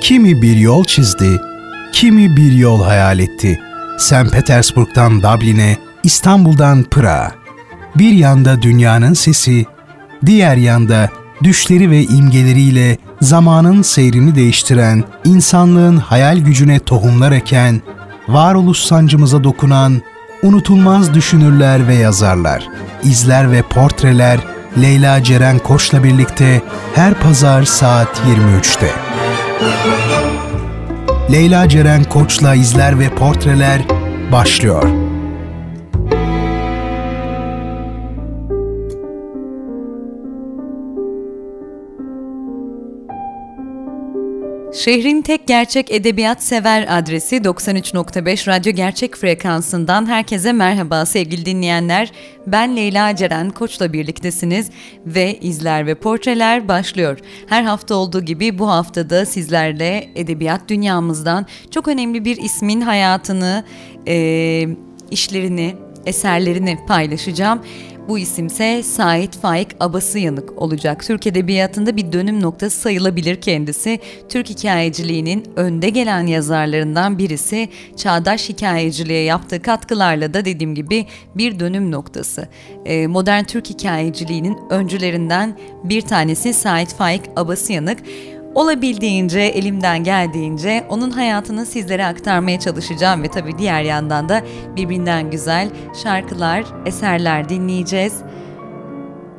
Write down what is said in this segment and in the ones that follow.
Kimi bir yol çizdi, kimi bir yol hayal etti. St. Petersburg'dan Dublin'e, İstanbul'dan Pırağa. Bir yanda dünyanın sesi, diğer yanda düşleri ve imgeleriyle zamanın seyrini değiştiren, insanlığın hayal gücüne tohumlar eken, varoluş sancımıza dokunan, unutulmaz düşünürler ve yazarlar, izler ve portreler Leyla Ceren Koç'la birlikte her pazar saat 23'te. Leyla Ceren Koç'la izler ve portreler başlıyor. Şehrin tek gerçek edebiyat sever adresi 93.5 Radyo Gerçek frekansından herkese merhaba sevgili dinleyenler. Ben Leyla Ceren Koç'la birliktesiniz ve izler ve portreler başlıyor. Her hafta olduğu gibi bu haftada sizlerle edebiyat dünyamızdan çok önemli bir ismin hayatını, e, işlerini, eserlerini paylaşacağım. Bu isimse Sait Faik Abası Yanık olacak. Türk Edebiyatı'nda bir dönüm noktası sayılabilir kendisi. Türk hikayeciliğinin önde gelen yazarlarından birisi. Çağdaş hikayeciliğe yaptığı katkılarla da dediğim gibi bir dönüm noktası. Ee, modern Türk hikayeciliğinin öncülerinden bir tanesi Sait Faik Abası Yanık. Olabildiğince, elimden geldiğince onun hayatını sizlere aktarmaya çalışacağım ve tabii diğer yandan da birbirinden güzel şarkılar, eserler dinleyeceğiz.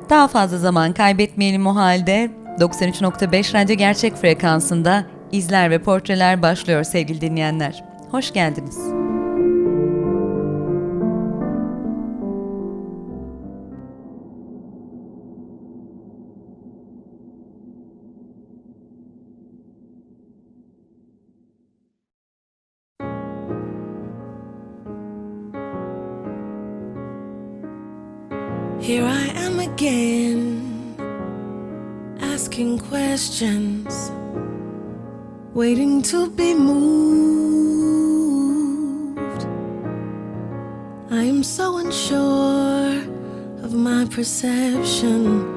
Daha fazla zaman kaybetmeyelim o halde. 93.5 Radyo Gerçek frekansında izler ve portreler başlıyor sevgili dinleyenler. Hoş geldiniz. Again, asking questions, waiting to be moved. I am so unsure of my perception.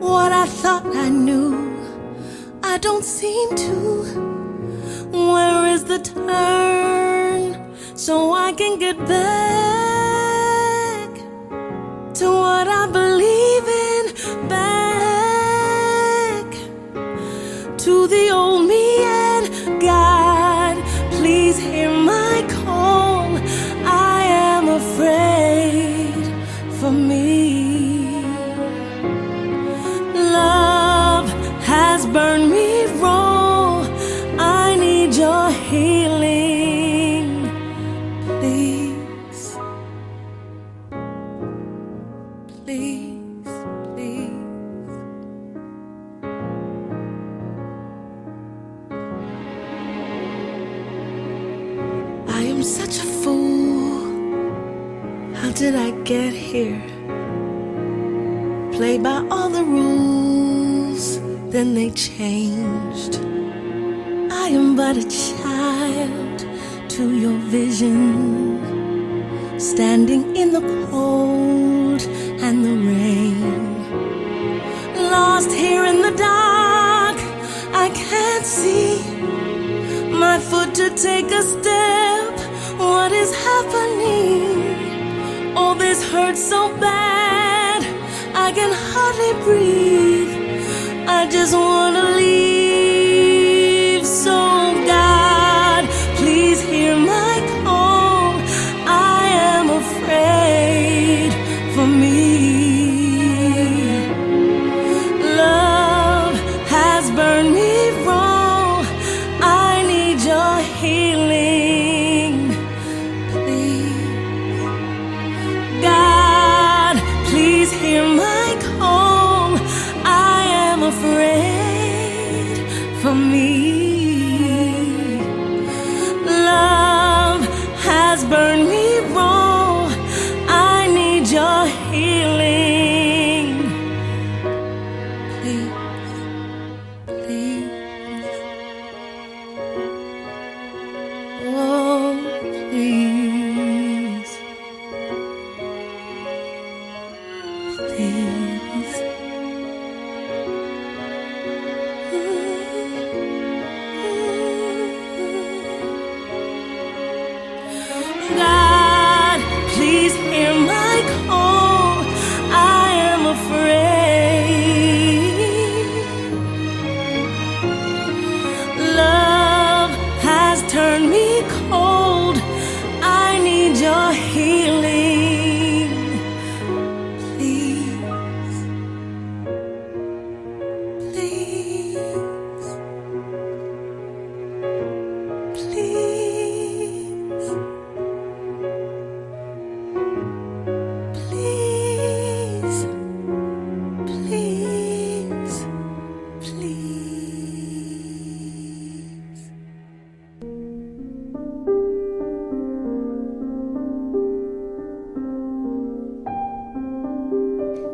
What I thought I knew, I don't seem to. Where is the turn so I can get back? to what I burned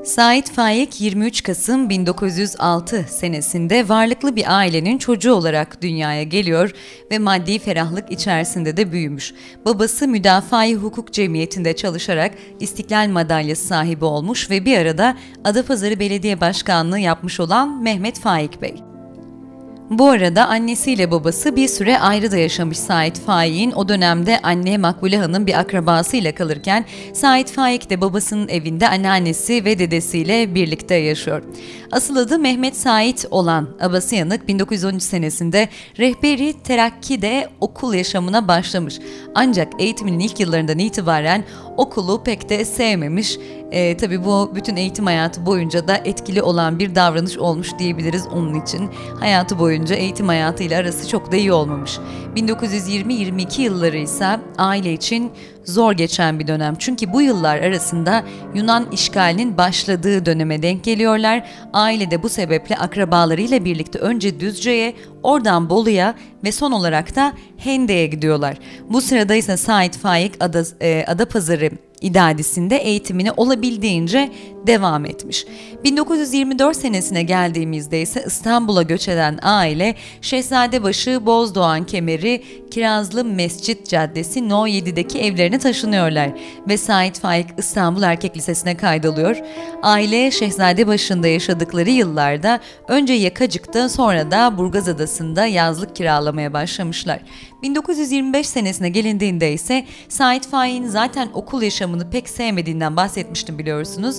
Sait Faik 23 Kasım 1906 senesinde varlıklı bir ailenin çocuğu olarak dünyaya geliyor ve maddi ferahlık içerisinde de büyümüş. Babası Müdafaa-i Hukuk Cemiyeti'nde çalışarak İstiklal Madalyası sahibi olmuş ve bir arada Adapazarı Belediye Başkanlığı yapmış olan Mehmet Faik Bey. Bu arada annesiyle babası bir süre ayrı da yaşamış Sait Faik'in. O dönemde anne Makbule Hanım bir akrabasıyla kalırken Sait Faik de babasının evinde anneannesi ve dedesiyle birlikte yaşıyor. Asıl adı Mehmet Sait olan Abasıyanık 1913 senesinde rehberi terakkide okul yaşamına başlamış. Ancak eğitiminin ilk yıllarından itibaren okulu pek de sevmemiş. E, tabii bu bütün eğitim hayatı boyunca da etkili olan bir davranış olmuş diyebiliriz onun için. Hayatı boyunca eğitim hayatıyla arası çok da iyi olmamış. 1920-22 yılları ise aile için zor geçen bir dönem. Çünkü bu yıllar arasında Yunan işgalinin başladığı döneme denk geliyorlar. Aile de bu sebeple akrabalarıyla birlikte önce Düzce'ye, oradan Bolu'ya ve son olarak da Hende'ye gidiyorlar. Bu sırada ise Sait Faik Ada, e, Adapazarı idadisinde eğitimini olabildiğince devam etmiş. 1924 senesine geldiğimizde ise İstanbul'a göç eden aile Şehzadebaşı Bozdoğan Kemeri Kirazlı Mescit Caddesi No 7'deki evlerine taşınıyorlar ve Sait Faik İstanbul Erkek Lisesi'ne kaydoluyor. Aile Şehzadebaşı'nda yaşadıkları yıllarda önce Yakacık'ta sonra da Burgaz Adası'nda yazlık kiralamaya başlamışlar. 1925 senesine gelindiğinde ise Sait Faik'in zaten okul yaşamını pek sevmediğinden bahsetmiştim biliyorsunuz.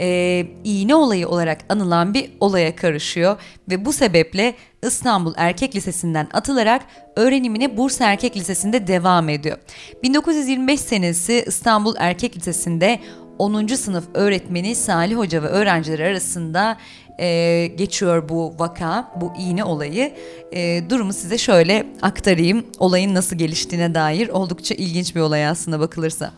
Ee, iğne olayı olarak anılan bir olaya karışıyor ve bu sebeple İstanbul Erkek Lisesi'nden atılarak öğrenimine Bursa Erkek Lisesi'nde devam ediyor. 1925 senesi İstanbul Erkek Lisesi'nde 10. sınıf öğretmeni Salih Hoca ve öğrenciler arasında e, geçiyor bu vaka, bu iğne olayı. E, durumu size şöyle aktarayım. Olayın nasıl geliştiğine dair oldukça ilginç bir olay aslında bakılırsa.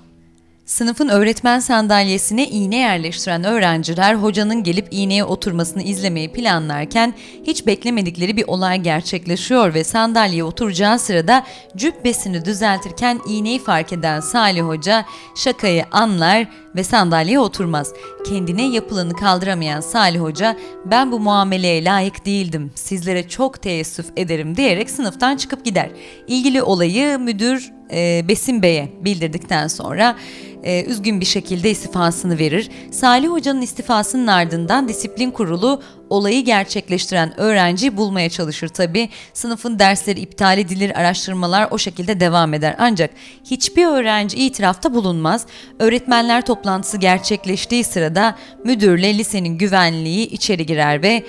Sınıfın öğretmen sandalyesine iğne yerleştiren öğrenciler hocanın gelip iğneye oturmasını izlemeyi planlarken hiç beklemedikleri bir olay gerçekleşiyor ve sandalyeye oturacağı sırada cübbesini düzeltirken iğneyi fark eden Salih Hoca şakayı anlar ve sandalyeye oturmaz. Kendine yapılanı kaldıramayan Salih Hoca ben bu muameleye layık değildim sizlere çok teessüf ederim diyerek sınıftan çıkıp gider. İlgili olayı müdür e, Besim Bey'e bildirdikten sonra e, üzgün bir şekilde istifasını verir. Salih Hoca'nın istifasının ardından disiplin kurulu olayı gerçekleştiren öğrenciyi bulmaya çalışır tabi. Sınıfın dersleri iptal edilir, araştırmalar o şekilde devam eder. Ancak hiçbir öğrenci itirafta bulunmaz. Öğretmenler toplantısı gerçekleştiği sırada müdürle lisenin güvenliği içeri girer ve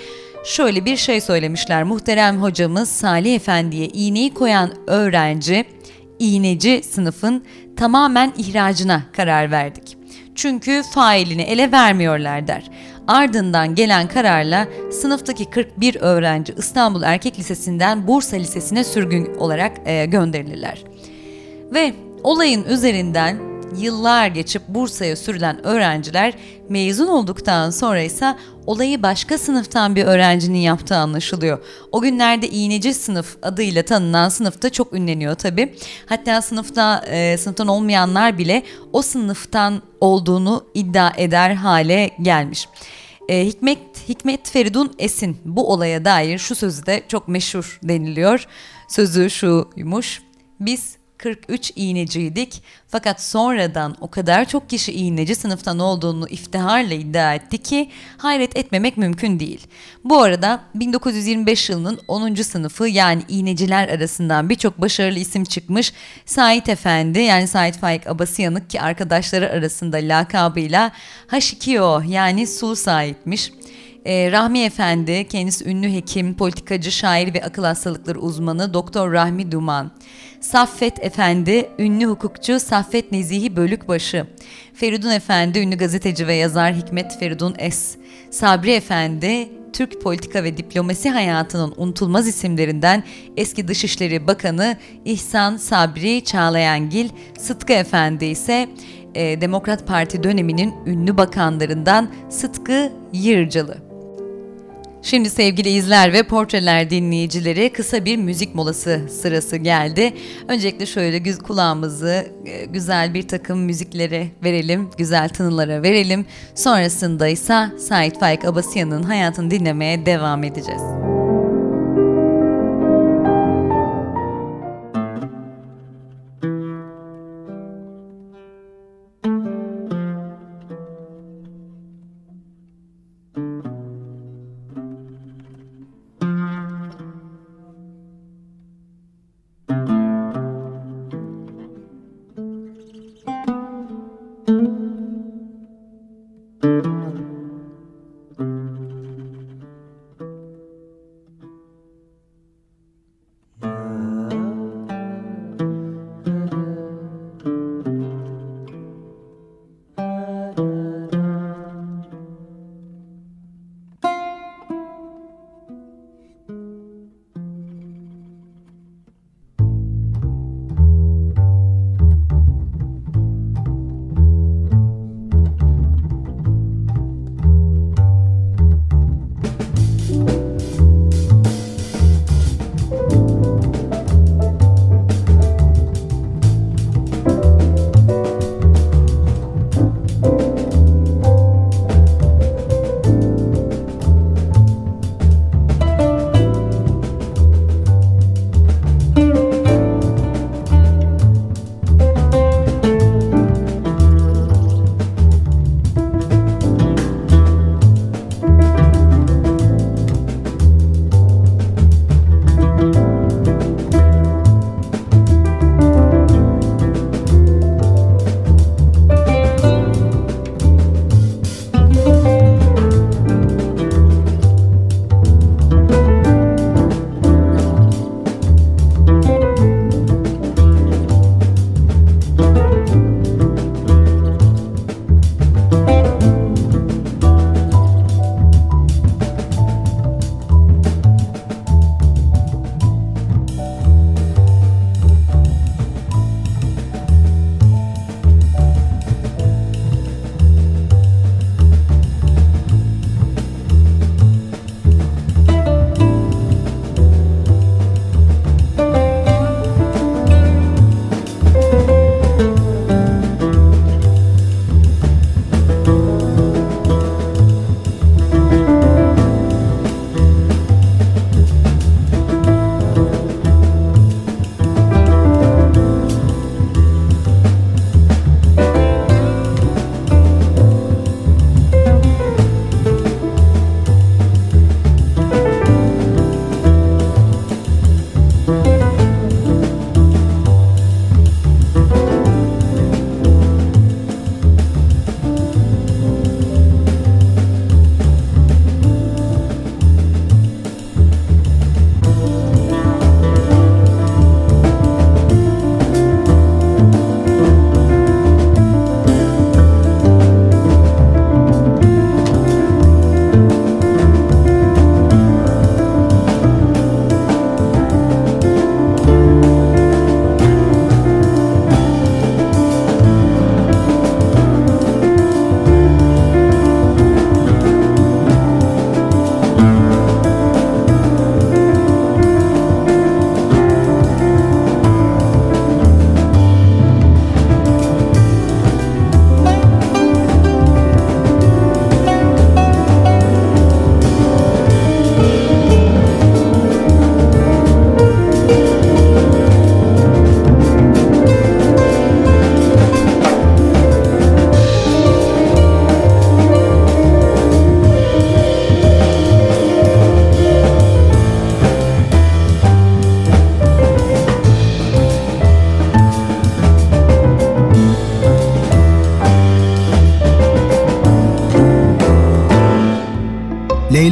şöyle bir şey söylemişler. Muhterem hocamız Salih Efendi'ye iğneyi koyan öğrenci iğneci sınıfın tamamen ihracına karar verdik. Çünkü failini ele vermiyorlar der. Ardından gelen kararla sınıftaki 41 öğrenci İstanbul Erkek Lisesi'nden Bursa Lisesi'ne sürgün olarak e, gönderilirler. Ve olayın üzerinden yıllar geçip Bursa'ya sürülen öğrenciler mezun olduktan sonra ise olayı başka sınıftan bir öğrencinin yaptığı anlaşılıyor. O günlerde iğneci sınıf adıyla tanınan sınıfta çok ünleniyor tabi. Hatta sınıfta e, sınıftan olmayanlar bile o sınıftan olduğunu iddia eder hale gelmiş. E, Hikmet, Hikmet Feridun Esin bu olaya dair şu sözü de çok meşhur deniliyor. Sözü şuymuş. Biz 43 iğneciydik. Fakat sonradan o kadar çok kişi iğneci sınıftan olduğunu iftiharla iddia etti ki hayret etmemek mümkün değil. Bu arada 1925 yılının 10. sınıfı yani iğneciler arasından birçok başarılı isim çıkmış. Sait Efendi yani Sait Faik Abasıyanık ki arkadaşları arasında lakabıyla Haşikio yani Sulu Sait'miş. E, Rahmi Efendi, kendisi ünlü hekim, politikacı, şair ve akıl hastalıkları uzmanı Doktor Rahmi Duman. Saffet Efendi, ünlü hukukçu Saffet Nezihi Bölükbaşı. Feridun Efendi, ünlü gazeteci ve yazar Hikmet Feridun Es. Sabri Efendi, Türk politika ve diplomasi hayatının unutulmaz isimlerinden eski Dışişleri Bakanı İhsan Sabri Çağlayangil, Sıtkı Efendi ise e, Demokrat Parti döneminin ünlü bakanlarından Sıtkı Yırcalı. Şimdi sevgili izler ve portreler dinleyicileri kısa bir müzik molası sırası geldi. Öncelikle şöyle güz kulağımızı e, güzel bir takım müziklere verelim, güzel tınılara verelim. Sonrasında ise Sait Faik Abasyan'ın hayatını dinlemeye devam edeceğiz.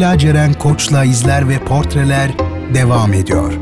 Leyla Ceren Koç'la izler ve portreler devam ediyor.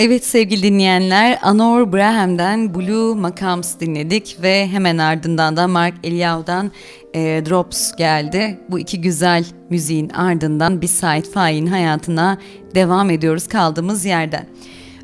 Evet sevgili dinleyenler, Anor Braham'den Blue Macams dinledik ve hemen ardından da Mark Eliyahu'dan e, Drops geldi. Bu iki güzel müziğin ardından biz Said Faik'in hayatına devam ediyoruz kaldığımız yerden.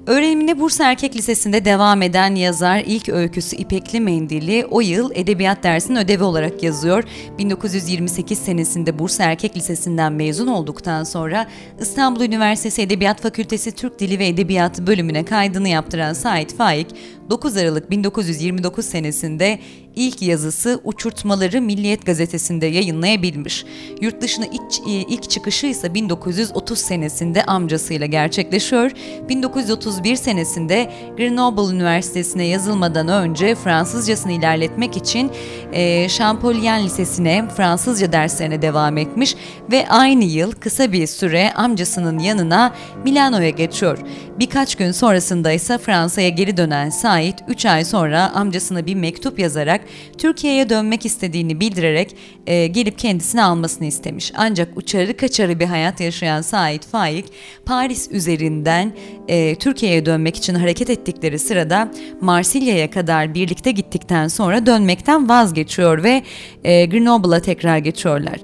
Öğrenimine Bursa Erkek Lisesi'nde devam eden yazar ilk öyküsü İpekli Mendili o yıl edebiyat dersinin ödevi olarak yazıyor. 1928 senesinde Bursa Erkek Lisesi'nden mezun olduktan sonra İstanbul Üniversitesi Edebiyat Fakültesi Türk Dili ve Edebiyatı bölümüne kaydını yaptıran Sait Faik 9 Aralık 1929 senesinde ilk yazısı Uçurtmaları Milliyet Gazetesi'nde yayınlayabilmiş. Yurt dışına ilk, ilk çıkışı ise 1930 senesinde amcasıyla gerçekleşiyor. 1931 senesinde Grenoble Üniversitesi'ne yazılmadan önce Fransızcasını ilerletmek için e, Champollion Lisesi'ne Fransızca derslerine devam etmiş ve aynı yıl kısa bir süre amcasının yanına Milano'ya geçiyor. Birkaç gün sonrasında ise Fransa'ya geri dönen Sait 3 ay sonra amcasına bir mektup yazarak Türkiye'ye dönmek istediğini bildirerek e, gelip kendisini almasını istemiş. Ancak uçarı kaçarı bir hayat yaşayan Sait Faik Paris üzerinden e, Türkiye'ye dönmek için hareket ettikleri sırada Marsilya'ya kadar birlikte gittikten sonra dönmekten vazgeçiyor ve e, Grenoble'a tekrar geçiyorlar.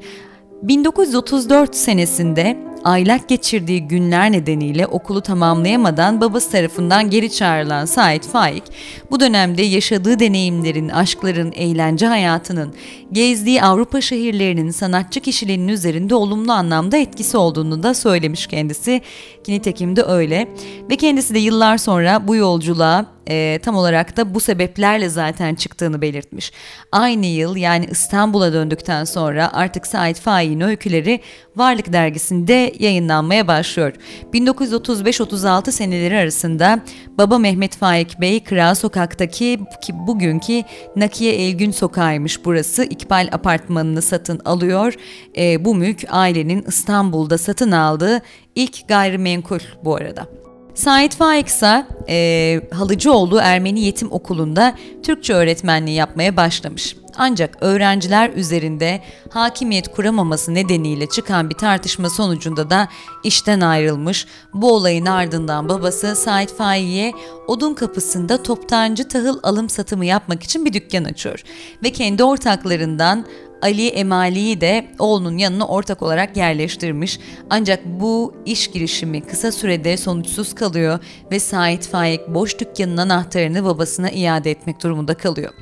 1934 senesinde aylak geçirdiği günler nedeniyle okulu tamamlayamadan babası tarafından geri çağrılan Said Faik, bu dönemde yaşadığı deneyimlerin, aşkların, eğlence hayatının, gezdiği Avrupa şehirlerinin sanatçı kişiliğinin üzerinde olumlu anlamda etkisi olduğunu da söylemiş kendisi. Nitekim de öyle. Ve kendisi de yıllar sonra bu yolculuğa e, tam olarak da bu sebeplerle zaten çıktığını belirtmiş. Aynı yıl yani İstanbul'a döndükten sonra artık Said Faik'in öyküleri Varlık dergisinde yayınlanmaya başlıyor. 1935-36 seneleri arasında baba Mehmet Faik Bey Kral Sokak'taki ki bugünkü Nakiye Elgün Sokağı'ymış burası. İkbal apartmanını satın alıyor. E, bu mülk ailenin İstanbul'da satın aldığı ilk gayrimenkul bu arada. Sait Faik ise e, Halıcıoğlu Ermeni Yetim Okulu'nda Türkçe öğretmenliği yapmaya başlamış. Ancak öğrenciler üzerinde hakimiyet kuramaması nedeniyle çıkan bir tartışma sonucunda da işten ayrılmış. Bu olayın ardından babası Sait Faik'e odun kapısında toptancı tahıl alım satımı yapmak için bir dükkan açıyor. Ve kendi ortaklarından Ali Emali'yi de oğlunun yanına ortak olarak yerleştirmiş. Ancak bu iş girişimi kısa sürede sonuçsuz kalıyor ve Sait Faik boş dükkanın anahtarını babasına iade etmek durumunda kalıyor.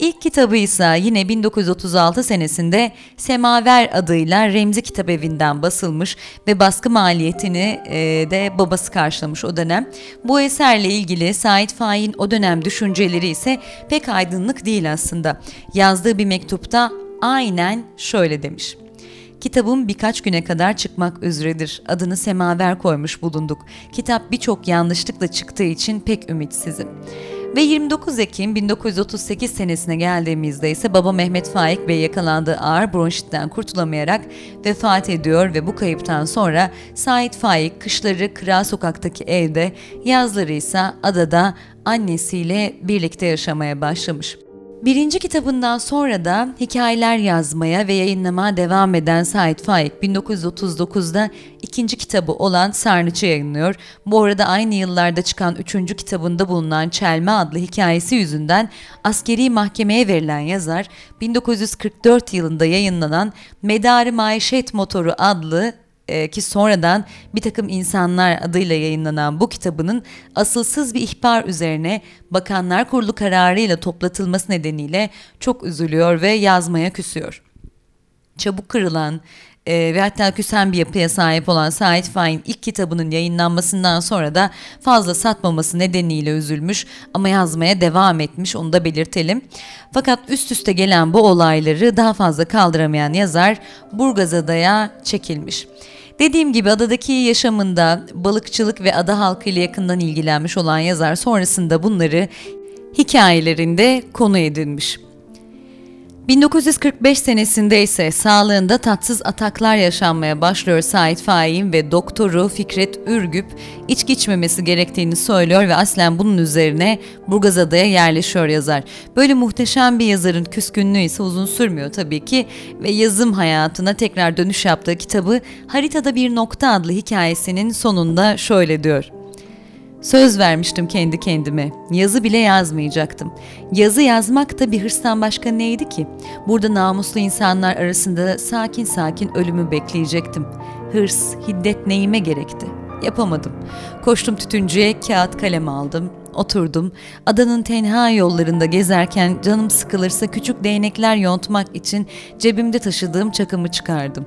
İlk kitabı ise yine 1936 senesinde Semaver adıyla Remzi Kitap Evi'nden basılmış ve baskı maliyetini e, de babası karşılamış o dönem. Bu eserle ilgili Sait Faik'in o dönem düşünceleri ise pek aydınlık değil aslında. Yazdığı bir mektupta aynen şöyle demiş. Kitabım birkaç güne kadar çıkmak üzeredir. Adını Semaver koymuş bulunduk. Kitap birçok yanlışlıkla çıktığı için pek ümitsizim. Ve 29 Ekim 1938 senesine geldiğimizde ise baba Mehmet Faik Bey yakalandığı ağır bronşitten kurtulamayarak vefat ediyor ve bu kayıptan sonra Sait Faik kışları Kral Sokak'taki evde, yazları ise adada annesiyle birlikte yaşamaya başlamış. Birinci kitabından sonra da hikayeler yazmaya ve yayınlamaya devam eden Sait Faik 1939'da ikinci kitabı olan Sarnıç'ı yayınlıyor. Bu arada aynı yıllarda çıkan üçüncü kitabında bulunan Çelme adlı hikayesi yüzünden askeri mahkemeye verilen yazar 1944 yılında yayınlanan Medarı Maişet Motoru adlı e, ki sonradan bir takım insanlar adıyla yayınlanan bu kitabının asılsız bir ihbar üzerine Bakanlar Kurulu kararıyla toplatılması nedeniyle çok üzülüyor ve yazmaya küsüyor. Çabuk kırılan e, ve hatta küsen bir yapıya sahip olan Sait Faik'in ilk kitabının yayınlanmasından sonra da fazla satmaması nedeniyle üzülmüş ama yazmaya devam etmiş onu da belirtelim. Fakat üst üste gelen bu olayları daha fazla kaldıramayan yazar Burgazada'ya çekilmiş. Dediğim gibi adadaki yaşamında balıkçılık ve ada halkıyla yakından ilgilenmiş olan yazar sonrasında bunları hikayelerinde konu edinmiş. 1945 senesinde ise sağlığında tatsız ataklar yaşanmaya başlıyor Sait Faik'in ve doktoru Fikret Ürgüp içki içmemesi gerektiğini söylüyor ve aslen bunun üzerine Burgazada'ya yerleşiyor yazar. Böyle muhteşem bir yazarın küskünlüğü ise uzun sürmüyor tabii ki ve yazım hayatına tekrar dönüş yaptığı kitabı Haritada Bir Nokta adlı hikayesinin sonunda şöyle diyor. Söz vermiştim kendi kendime. Yazı bile yazmayacaktım. Yazı yazmak da bir hırstan başka neydi ki? Burada namuslu insanlar arasında sakin sakin ölümü bekleyecektim. Hırs, hiddet neyime gerekti? Yapamadım. Koştum tütüncüye, kağıt kalem aldım. Oturdum. Adanın tenha yollarında gezerken canım sıkılırsa küçük değnekler yontmak için cebimde taşıdığım çakımı çıkardım.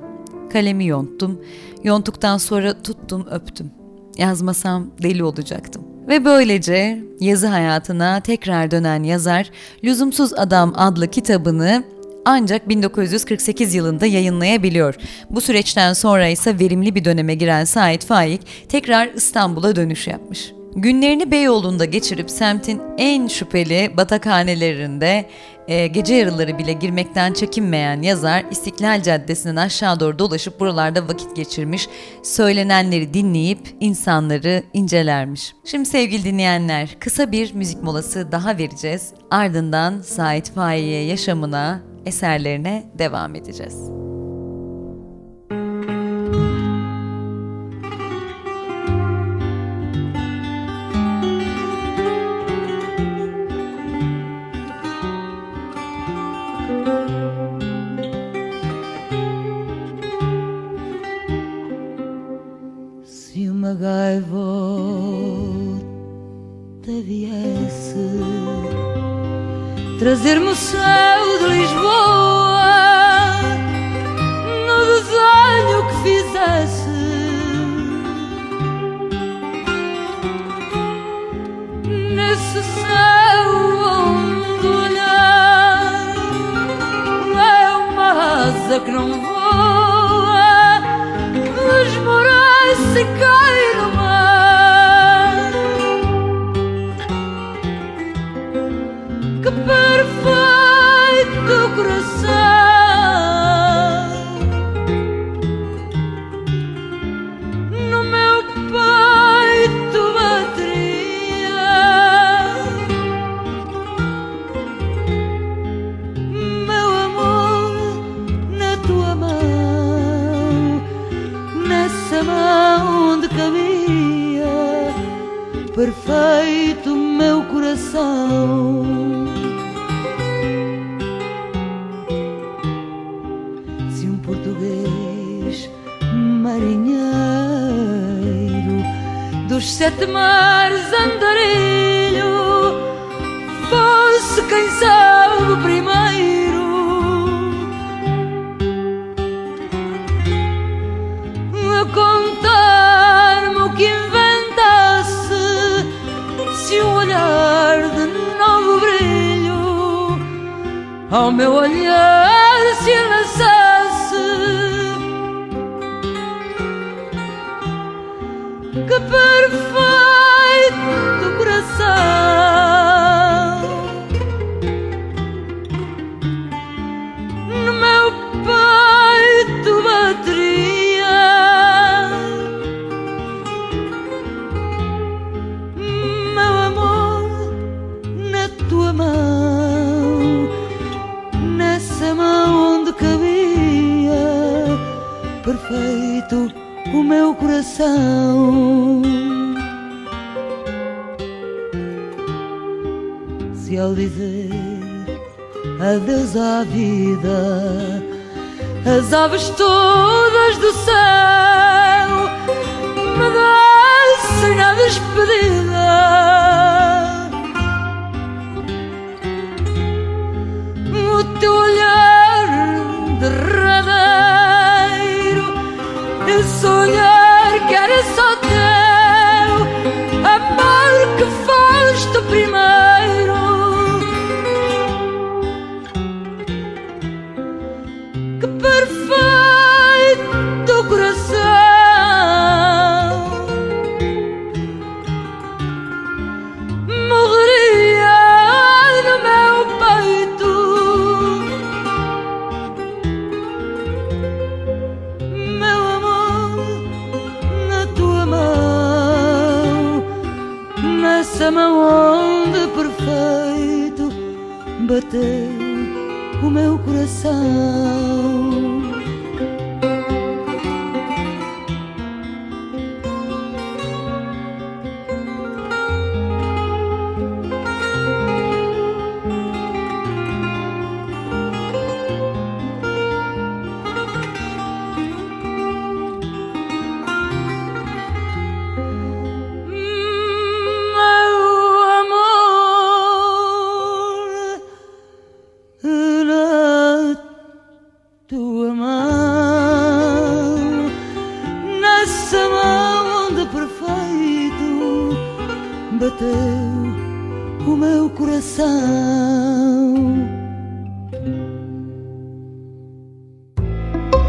Kalemi yonttum. Yontuktan sonra tuttum, öptüm. Yazmasam deli olacaktım. Ve böylece yazı hayatına tekrar dönen yazar Lüzumsuz Adam adlı kitabını ancak 1948 yılında yayınlayabiliyor. Bu süreçten sonra ise verimli bir döneme giren Sait Faik tekrar İstanbul'a dönüş yapmış. Günlerini Beyoğlu'nda geçirip semtin en şüpheli batakhanelerinde e, gece yarıları bile girmekten çekinmeyen yazar İstiklal Caddesi'nin aşağı doğru dolaşıp buralarda vakit geçirmiş, söylenenleri dinleyip insanları incelermiş. Şimdi sevgili dinleyenler kısa bir müzik molası daha vereceğiz. Ardından Sait Faik'e yaşamına, eserlerine devam edeceğiz. Se um português marinheiro. Dos sete mares andarilho fosse quem sabe primeiro. A contar-me o que inventasse se um olhar de novo brilho ao meu olhar se lançasse que perfeito coração. No meu peito bateria. Meu amor na tua mão nessa mão onde cabia perfeito o meu coração dizer adeus à vida. As aves todas do céu me descem na despedida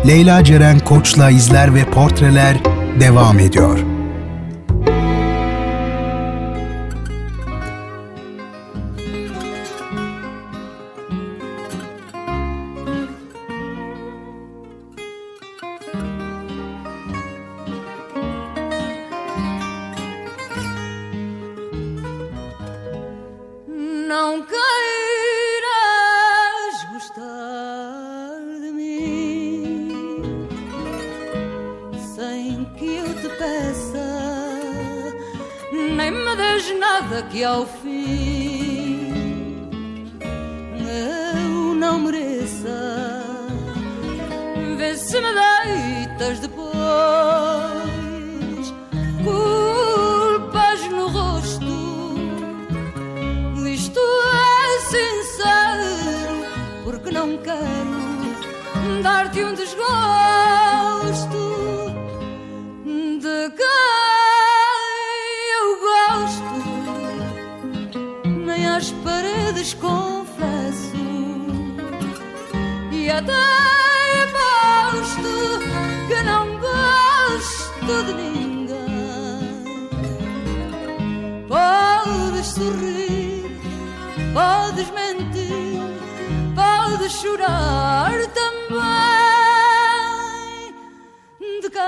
Leyla Ceren Koç'la izler ve portreler devam ediyor. Podes chorar também. De quem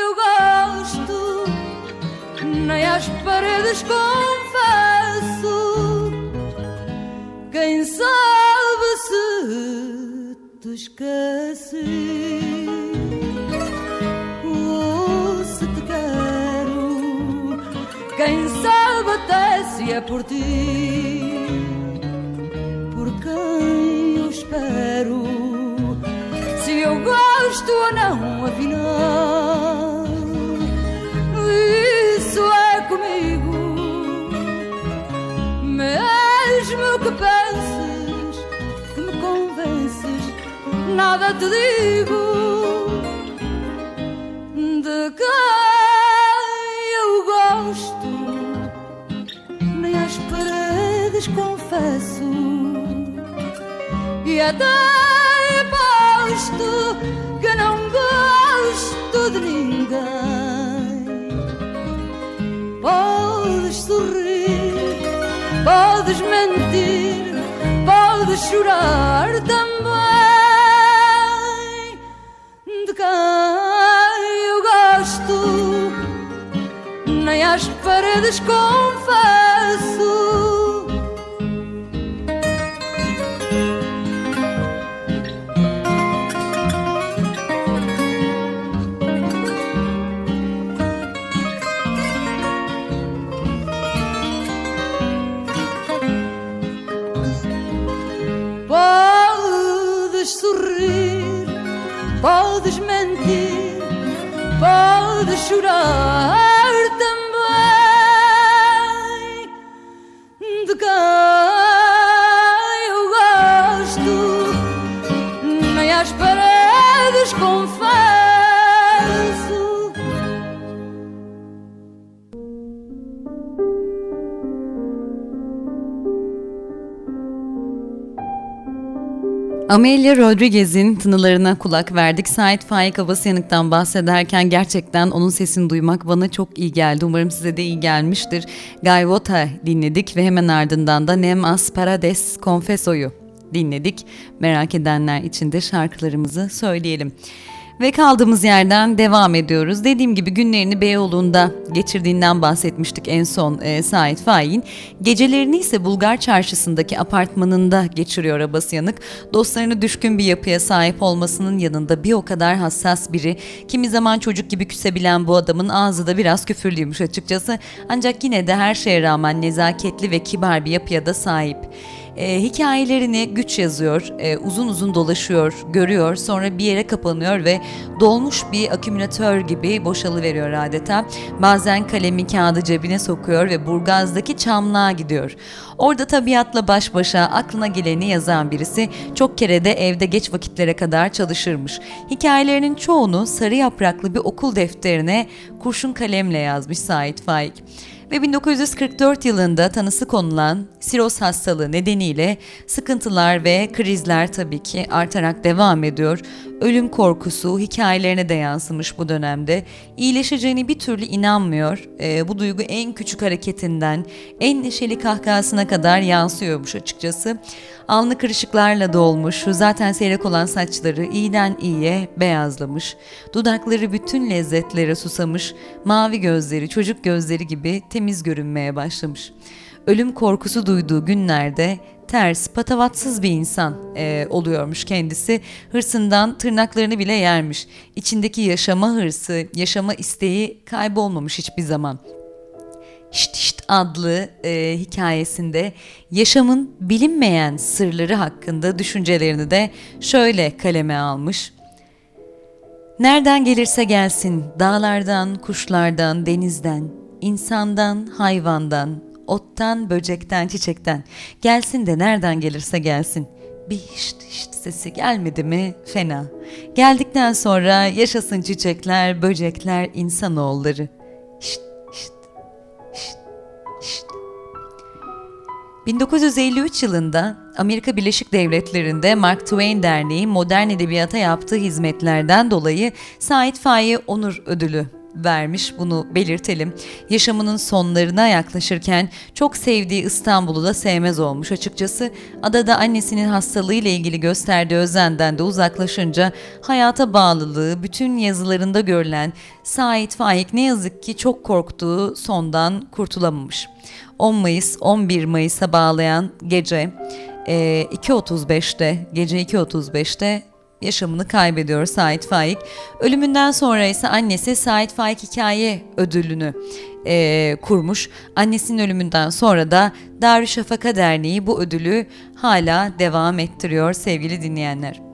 eu gosto, nem às paredes confesso. Quem sabe se te esqueci ou se te quero. Quem sabe até se é por ti, gosto ou não, afinal, isso é comigo. Mesmo que penses que me convences, nada te digo. De quem eu gosto, nem às paredes confesso, e até podes mentir, podes chorar também de quem eu gosto, nem às paredes confesso. Amelia Rodriguez'in tınılarına kulak verdik. Sait Faik Abasyanık'tan bahsederken gerçekten onun sesini duymak bana çok iyi geldi. Umarım size de iyi gelmiştir. Gaivota dinledik ve hemen ardından da Nem As Parades Confesso'yu dinledik. Merak edenler için de şarkılarımızı söyleyelim. Ve kaldığımız yerden devam ediyoruz. Dediğim gibi günlerini Beyoğlu'nda geçirdiğinden bahsetmiştik en son e, Sait Faik'in. Gecelerini ise Bulgar Çarşısı'ndaki apartmanında geçiriyor Abasyanık. Dostlarına düşkün bir yapıya sahip olmasının yanında bir o kadar hassas biri. Kimi zaman çocuk gibi küsebilen bu adamın ağzı da biraz küfürlüymüş açıkçası. Ancak yine de her şeye rağmen nezaketli ve kibar bir yapıya da sahip. E, hikayelerini güç yazıyor, e, uzun uzun dolaşıyor, görüyor, sonra bir yere kapanıyor ve dolmuş bir akümülatör gibi boşalıveriyor adeta. Bazen kalemi kağıdı cebine sokuyor ve Burgaz'daki çamlığa gidiyor. Orada tabiatla baş başa aklına geleni yazan birisi çok kere de evde geç vakitlere kadar çalışırmış. Hikayelerinin çoğunu sarı yapraklı bir okul defterine kurşun kalemle yazmış Sait Faik. Ve 1944 yılında tanısı konulan siroz hastalığı nedeniyle sıkıntılar ve krizler tabii ki artarak devam ediyor. Ölüm korkusu hikayelerine de yansımış bu dönemde. İyileşeceğini bir türlü inanmıyor. E, bu duygu en küçük hareketinden en neşeli kahkahasına kadar yansıyormuş açıkçası. Alnı kırışıklarla dolmuş, zaten seyrek olan saçları iyiden iyiye beyazlamış. Dudakları bütün lezzetlere susamış, mavi gözleri çocuk gözleri gibi temiz görünmeye başlamış. Ölüm korkusu duyduğu günlerde ters, patavatsız bir insan e, oluyormuş kendisi. Hırsından tırnaklarını bile yermiş. İçindeki yaşama hırsı, yaşama isteği kaybolmamış hiçbir zaman. Şşt Şşt adlı e, hikayesinde yaşamın bilinmeyen sırları hakkında düşüncelerini de şöyle kaleme almış. Nereden gelirse gelsin, dağlardan, kuşlardan, denizden, insandan, hayvandan, ottan, böcekten, çiçekten, gelsin de nereden gelirse gelsin. Bir hişt hişt sesi gelmedi mi fena. Geldikten sonra yaşasın çiçekler, böcekler, insanoğulları. Hişt 1953 yılında Amerika Birleşik Devletleri'nde Mark Twain Derneği modern edebiyata yaptığı hizmetlerden dolayı Said Faik'e onur ödülü vermiş bunu belirtelim. Yaşamının sonlarına yaklaşırken çok sevdiği İstanbul'u da sevmez olmuş açıkçası. Adada annesinin hastalığıyla ilgili gösterdiği özenden de uzaklaşınca hayata bağlılığı bütün yazılarında görülen Said Faik ne yazık ki çok korktuğu sondan kurtulamamış. 10 Mayıs 11 Mayıs'a bağlayan gece 2.35'te gece 2.35'te yaşamını kaybediyor Sait Faik. Ölümünden sonra ise annesi Sait Faik Hikaye Ödülünü e, kurmuş. Annesinin ölümünden sonra da Darüşşafaka Derneği bu ödülü hala devam ettiriyor sevgili dinleyenler.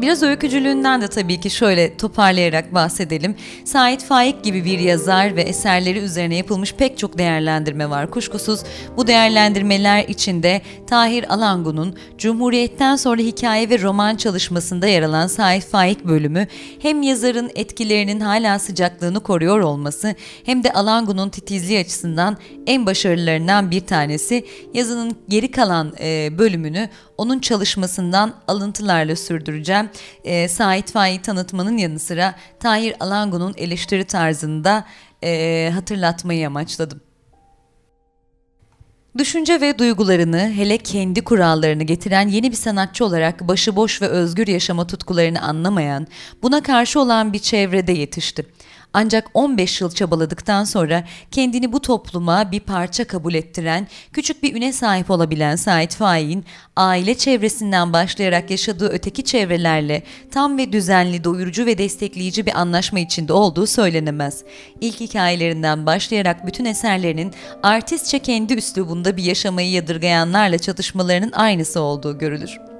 Biraz öykücülüğünden de tabii ki şöyle toparlayarak bahsedelim. Sait Faik gibi bir yazar ve eserleri üzerine yapılmış pek çok değerlendirme var. Kuşkusuz bu değerlendirmeler içinde Tahir Alangu'nun Cumhuriyet'ten sonra hikaye ve roman çalışmasında yer alan Sait Faik bölümü hem yazarın etkilerinin hala sıcaklığını koruyor olması hem de Alangu'nun titizliği açısından en başarılılarından bir tanesi. Yazının geri kalan bölümünü onun çalışmasından alıntılarla sürdüreceğim. E, Sait Faik'i tanıtmanın yanı sıra Tahir Alangu'nun eleştiri tarzını da e, hatırlatmayı amaçladım. Düşünce ve duygularını, hele kendi kurallarını getiren yeni bir sanatçı olarak başıboş ve özgür yaşama tutkularını anlamayan, buna karşı olan bir çevrede yetişti. Ancak 15 yıl çabaladıktan sonra kendini bu topluma bir parça kabul ettiren, küçük bir üne sahip olabilen Sait Faik'in aile çevresinden başlayarak yaşadığı öteki çevrelerle tam ve düzenli, doyurucu ve destekleyici bir anlaşma içinde olduğu söylenemez. İlk hikayelerinden başlayarak bütün eserlerinin artistçe kendi üslubunda bir yaşamayı yadırgayanlarla çatışmalarının aynısı olduğu görülür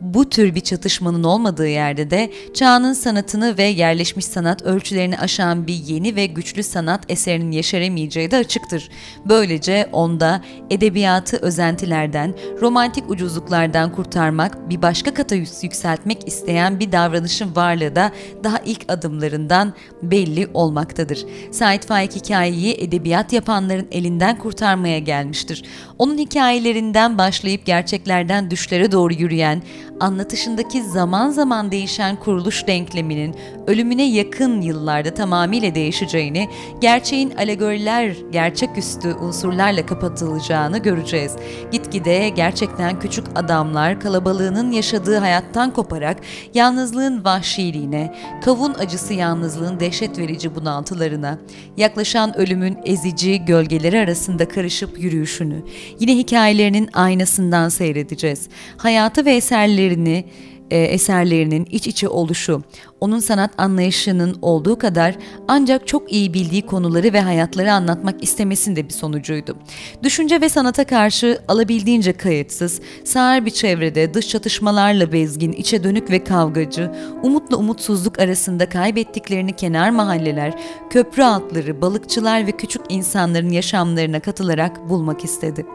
bu tür bir çatışmanın olmadığı yerde de çağının sanatını ve yerleşmiş sanat ölçülerini aşan bir yeni ve güçlü sanat eserinin yeşeremeyeceği de açıktır. Böylece onda edebiyatı özentilerden, romantik ucuzluklardan kurtarmak, bir başka kata yükseltmek isteyen bir davranışın varlığı da daha ilk adımlarından belli olmaktadır. Said Faik hikayeyi edebiyat yapanların elinden kurtarmaya gelmiştir. Onun hikayelerinden başlayıp gerçeklerden düşlere doğru yürüyen, anlatışındaki zaman zaman değişen kuruluş denkleminin ölümüne yakın yıllarda tamamıyla değişeceğini, gerçeğin alegoriler, gerçeküstü unsurlarla kapatılacağını göreceğiz. Gitgide gerçekten küçük adamlar kalabalığının yaşadığı hayattan koparak yalnızlığın vahşiliğine, kavun acısı yalnızlığın dehşet verici bunaltılarına, yaklaşan ölümün ezici gölgeleri arasında karışıp yürüyüşünü, yine hikayelerinin aynasından seyredeceğiz. Hayatı ve eserleri eserlerini, e, eserlerinin iç içe oluşu, onun sanat anlayışının olduğu kadar ancak çok iyi bildiği konuları ve hayatları anlatmak istemesinin de bir sonucuydu. Düşünce ve sanata karşı alabildiğince kayıtsız, sağır bir çevrede dış çatışmalarla bezgin, içe dönük ve kavgacı, umutla umutsuzluk arasında kaybettiklerini kenar mahalleler, köprü altları, balıkçılar ve küçük insanların yaşamlarına katılarak bulmak istedi.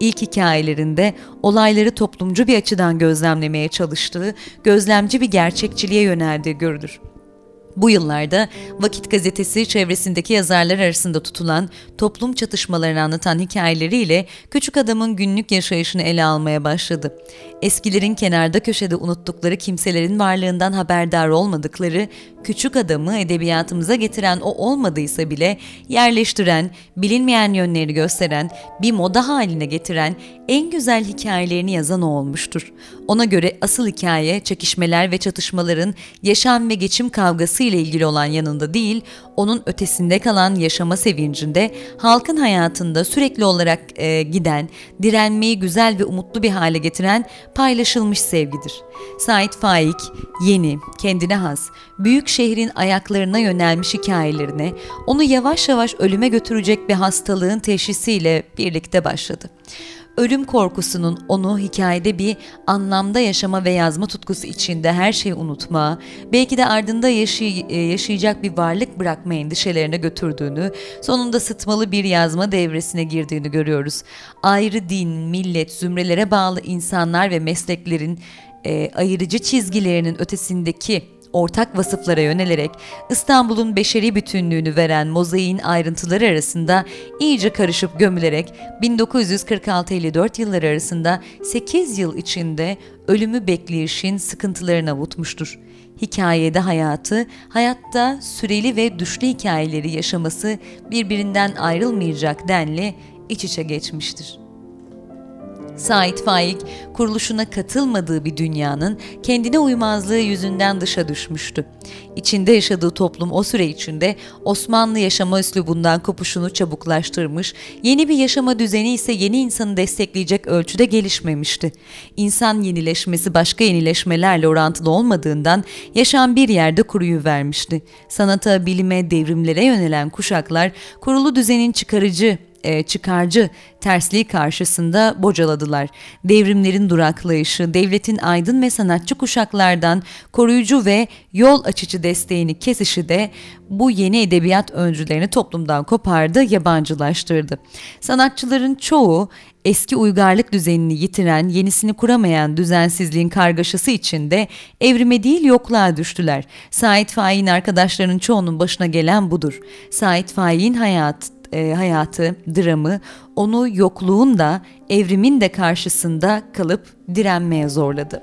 İlk hikayelerinde olayları toplumcu bir açıdan gözlemlemeye çalıştığı, gözlemci bir gerçekçiliğe yöneldiği görülür. Bu yıllarda Vakit Gazetesi çevresindeki yazarlar arasında tutulan toplum çatışmalarını anlatan hikayeleriyle küçük adamın günlük yaşayışını ele almaya başladı. Eskilerin kenarda köşede unuttukları kimselerin varlığından haberdar olmadıkları küçük adamı edebiyatımıza getiren o olmadıysa bile yerleştiren, bilinmeyen yönleri gösteren, bir moda haline getiren en güzel hikayelerini yazan o olmuştur. Ona göre asıl hikaye çekişmeler ve çatışmaların yaşam ve geçim kavgası ile ilgili olan yanında değil, onun ötesinde kalan yaşama sevincinde, halkın hayatında sürekli olarak e, giden, direnmeyi güzel ve umutlu bir hale getiren paylaşılmış sevgidir. Sait Faik, yeni, kendine has, büyük şehrin ayaklarına yönelmiş hikayelerine, onu yavaş yavaş ölüme götürecek bir hastalığın teşhisiyle birlikte başladı ölüm korkusunun onu hikayede bir anlamda yaşama ve yazma tutkusu içinde her şeyi unutma, belki de ardında yaşay e, yaşayacak bir varlık bırakma endişelerine götürdüğünü, sonunda sıtmalı bir yazma devresine girdiğini görüyoruz. Ayrı din, millet, zümrelere bağlı insanlar ve mesleklerin e, ayırıcı çizgilerinin ötesindeki ortak vasıflara yönelerek İstanbul'un beşeri bütünlüğünü veren mozaiğin ayrıntıları arasında iyice karışıp gömülerek 1946-54 yılları arasında 8 yıl içinde ölümü bekleyişin sıkıntılarını avutmuştur. Hikayede hayatı, hayatta süreli ve düşlü hikayeleri yaşaması birbirinden ayrılmayacak denli iç içe geçmiştir. Sait Faik, kuruluşuna katılmadığı bir dünyanın kendine uymazlığı yüzünden dışa düşmüştü. İçinde yaşadığı toplum o süre içinde Osmanlı yaşama üslubundan kopuşunu çabuklaştırmış, yeni bir yaşama düzeni ise yeni insanı destekleyecek ölçüde gelişmemişti. İnsan yenileşmesi başka yenileşmelerle orantılı olmadığından yaşam bir yerde kuruyu vermişti. Sanata, bilime, devrimlere yönelen kuşaklar kurulu düzenin çıkarıcı e, çıkarcı tersliği karşısında bocaladılar. Devrimlerin duraklayışı, devletin aydın ve sanatçı kuşaklardan koruyucu ve yol açıcı desteğini kesişi de bu yeni edebiyat öncülerini toplumdan kopardı, yabancılaştırdı. Sanatçıların çoğu eski uygarlık düzenini yitiren, yenisini kuramayan düzensizliğin kargaşası içinde evrime değil yokluğa düştüler. Sait Faik'in arkadaşlarının çoğunun başına gelen budur. Sait Faik'in hayatı e, hayatı, dramı onu yokluğun da evrimin de karşısında kalıp direnmeye zorladı.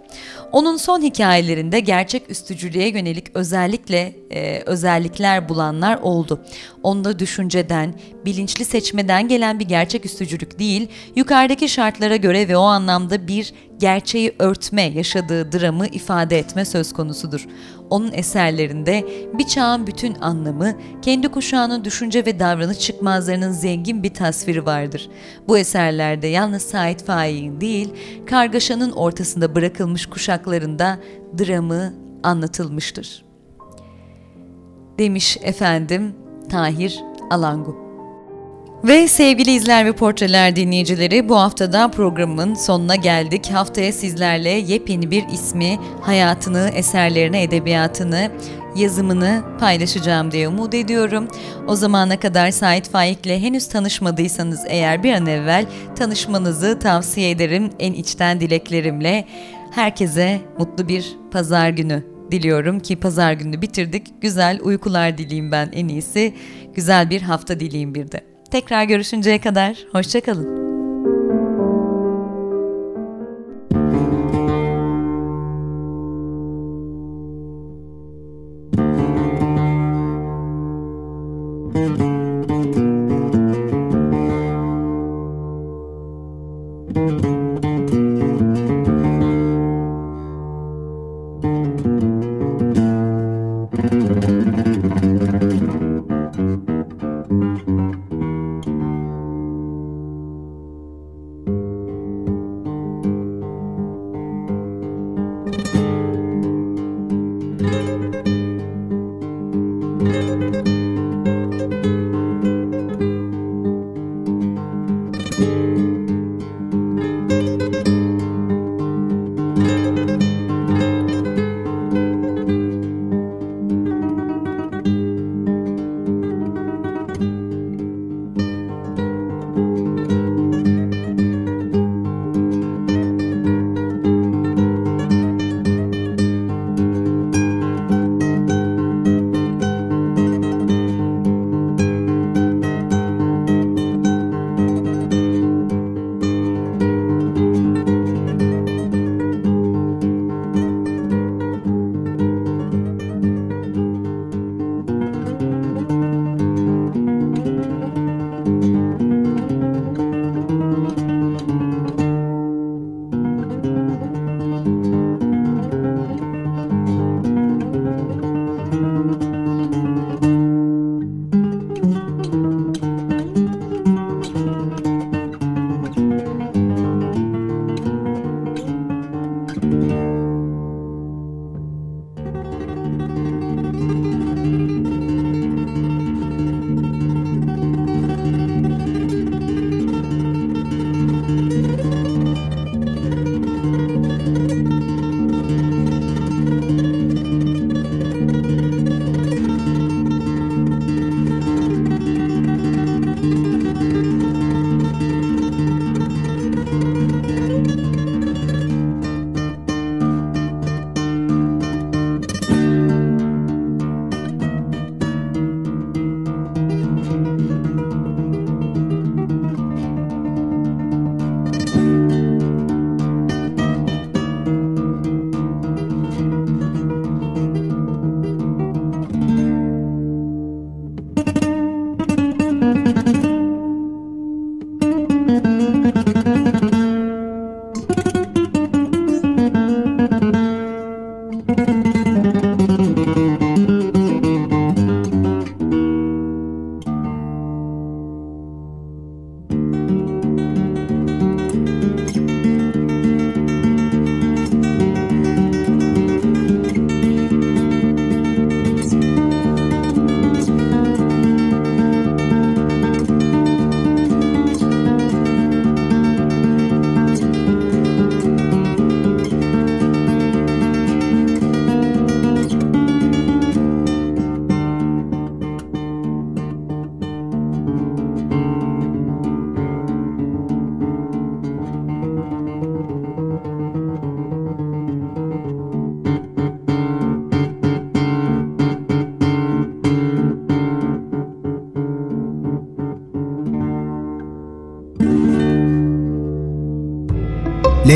Onun son hikayelerinde gerçek üstücülüğe yönelik özellikle e, özellikler bulanlar oldu. Onda düşünceden, bilinçli seçmeden gelen bir gerçek üstücülük değil, yukarıdaki şartlara göre ve o anlamda bir gerçeği örtme yaşadığı dramı ifade etme söz konusudur. Onun eserlerinde bir çağın bütün anlamı, kendi kuşağının düşünce ve davranış çıkmazlarının zengin bir tasviri vardır. Bu eserlerde yalnız Sait Faik'in değil, kargaşanın ortasında bırakılmış kuşaklarında dramı anlatılmıştır. Demiş efendim Tahir Alangu. Ve sevgili izler ve portreler dinleyicileri bu haftada programın sonuna geldik. Haftaya sizlerle yepyeni bir ismi, hayatını, eserlerini, edebiyatını, yazımını paylaşacağım diye umut ediyorum. O zamana kadar Sait Faik ile henüz tanışmadıysanız eğer bir an evvel tanışmanızı tavsiye ederim en içten dileklerimle. Herkese mutlu bir pazar günü diliyorum ki pazar günü bitirdik. Güzel uykular dileyim ben en iyisi. Güzel bir hafta dileyim bir de. Tekrar görüşünceye kadar hoşçakalın.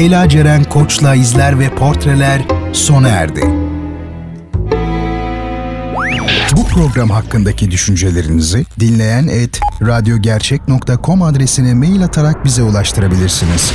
Leyla Ceren Koç'la izler ve portreler sona erdi. Bu program hakkındaki düşüncelerinizi dinleyen et radyogercek.com adresine mail atarak bize ulaştırabilirsiniz.